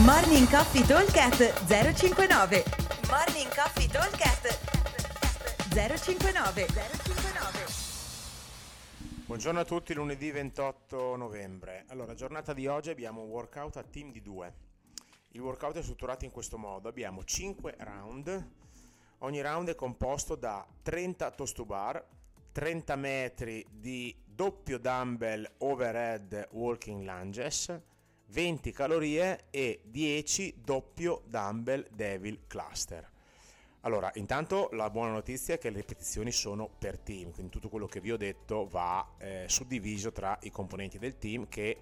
Morning Coffee Talkcast 059 Morning Coffee Talkcast 059 059 Buongiorno a tutti, lunedì 28 novembre. Allora, giornata di oggi abbiamo un workout a team di due. Il workout è strutturato in questo modo: abbiamo 5 round. Ogni round è composto da 30 toast to bar, 30 metri di doppio dumbbell overhead walking lunges, 20 calorie e 10 doppio dumbbell devil cluster. Allora, intanto la buona notizia è che le ripetizioni sono per team, quindi tutto quello che vi ho detto va eh, suddiviso tra i componenti del team che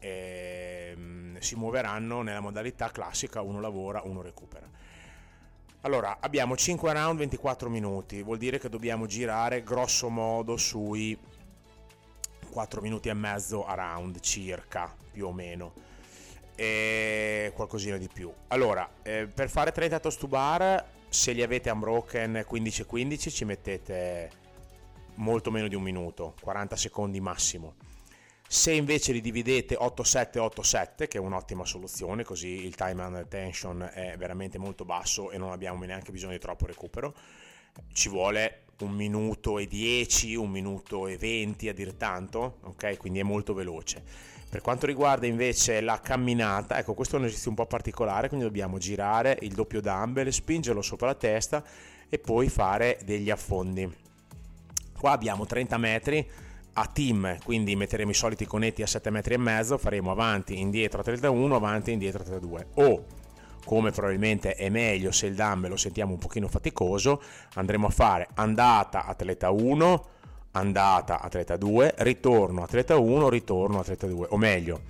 eh, si muoveranno nella modalità classica, uno lavora, uno recupera. Allora, abbiamo 5 round 24 minuti, vuol dire che dobbiamo girare grosso modo sui 4 minuti e mezzo a round circa, più o meno, e qualcosina di più. Allora, eh, per fare 30 toast to bar, se li avete unbroken 15-15 ci mettete molto meno di un minuto, 40 secondi massimo. Se invece li dividete 8-7-8-7, che è un'ottima soluzione, così il time and attention è veramente molto basso e non abbiamo neanche bisogno di troppo recupero, ci vuole un minuto e 10, un minuto e 20 a dire tanto, ok? Quindi è molto veloce. Per quanto riguarda invece la camminata, ecco questo è un esercizio un po' particolare, quindi dobbiamo girare il doppio dumbbell, spingerlo sopra la testa e poi fare degli affondi. Qua abbiamo 30 metri a team, quindi metteremo i soliti conetti a 7 metri e mezzo, faremo avanti, indietro a 31, avanti, indietro a 32. O come probabilmente è meglio se il dumbbell lo sentiamo un pochino faticoso, andremo a fare andata atleta 1, andata atleta 2, ritorno atleta 1, ritorno atleta 2, o meglio,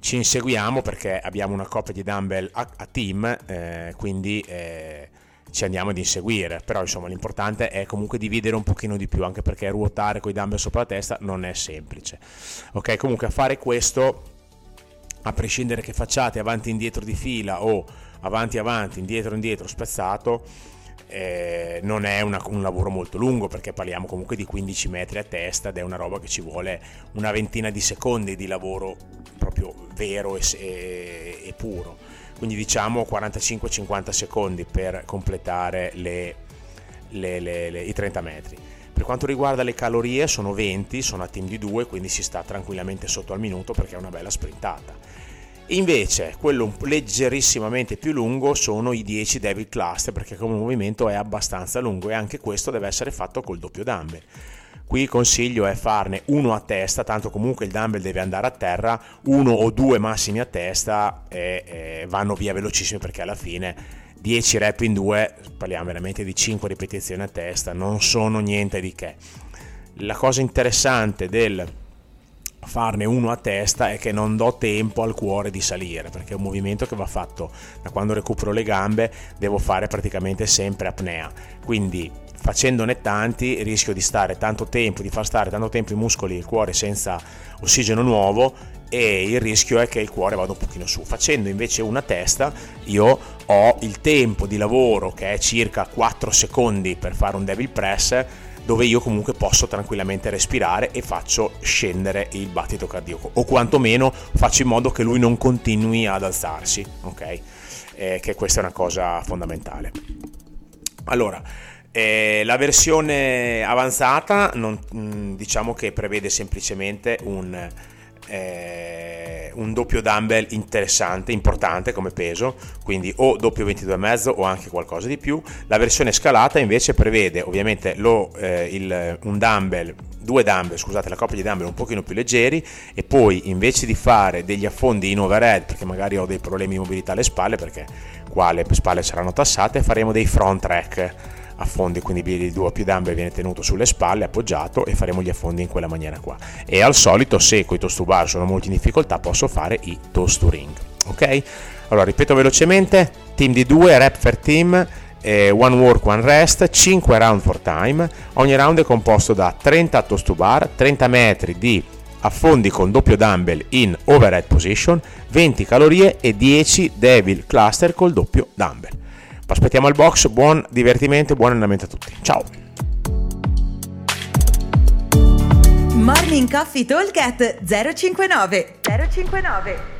ci inseguiamo perché abbiamo una coppia di dumbbell a, a team, eh, quindi eh, ci andiamo ad inseguire, però insomma l'importante è comunque dividere un pochino di più, anche perché ruotare con i dumbbell sopra la testa non è semplice. Ok, comunque a fare questo, a prescindere che facciate avanti e indietro di fila o avanti avanti, indietro indietro, spezzato, eh, non è una, un lavoro molto lungo perché parliamo comunque di 15 metri a testa ed è una roba che ci vuole una ventina di secondi di lavoro proprio vero e, e, e puro. Quindi diciamo 45-50 secondi per completare le, le, le, i 30 metri. Per quanto riguarda le calorie sono 20 sono a team di 2 quindi si sta tranquillamente sotto al minuto perché è una bella sprintata Invece, quello leggerissimamente più lungo sono i 10 Devil Cluster perché come movimento è abbastanza lungo e anche questo deve essere fatto col doppio dumbbell. Qui il consiglio è farne uno a testa, tanto comunque il dumbbell deve andare a terra, uno o due massimi a testa e, e vanno via velocissimi perché alla fine 10 rep in due, parliamo veramente di 5 ripetizioni a testa, non sono niente di che. La cosa interessante del farne uno a testa è che non do tempo al cuore di salire perché è un movimento che va fatto da quando recupero le gambe devo fare praticamente sempre apnea. Quindi facendone tanti rischio di stare tanto tempo di far stare tanto tempo i muscoli e il cuore senza ossigeno nuovo e il rischio è che il cuore vada un pochino su facendo invece una testa io ho il tempo di lavoro che è circa 4 secondi per fare un devil press dove io comunque posso tranquillamente respirare e faccio scendere il battito cardiaco o quantomeno faccio in modo che lui non continui ad alzarsi, ok? Eh, che questa è una cosa fondamentale. Allora, eh, la versione avanzata non, mm, diciamo che prevede semplicemente un eh, un doppio dumbbell interessante, importante come peso, quindi o doppio 22,5 o anche qualcosa di più. La versione scalata invece prevede ovviamente lo, eh, il, un dumbbell due dumbbell, scusate, la coppia di dumbbell un pochino più leggeri e poi invece di fare degli affondi in overhead perché magari ho dei problemi di mobilità alle spalle perché qua le spalle saranno tassate, faremo dei front rack affondi, quindi il doppio dumbbell viene tenuto sulle spalle, appoggiato e faremo gli affondi in quella maniera qua. E al solito se con i bar sono molto in difficoltà posso fare i toast to ring, ok? Allora ripeto velocemente, team di 2, rep per team, eh, one work, one rest, 5 round for time, ogni round è composto da 30 toast to bar, 30 metri di affondi con doppio dumbbell in overhead position, 20 calorie e 10 devil cluster col doppio dumbbell aspettiamo al box, buon divertimento e buon allenamento a tutti. Ciao! Morning Coffee Talk 059 059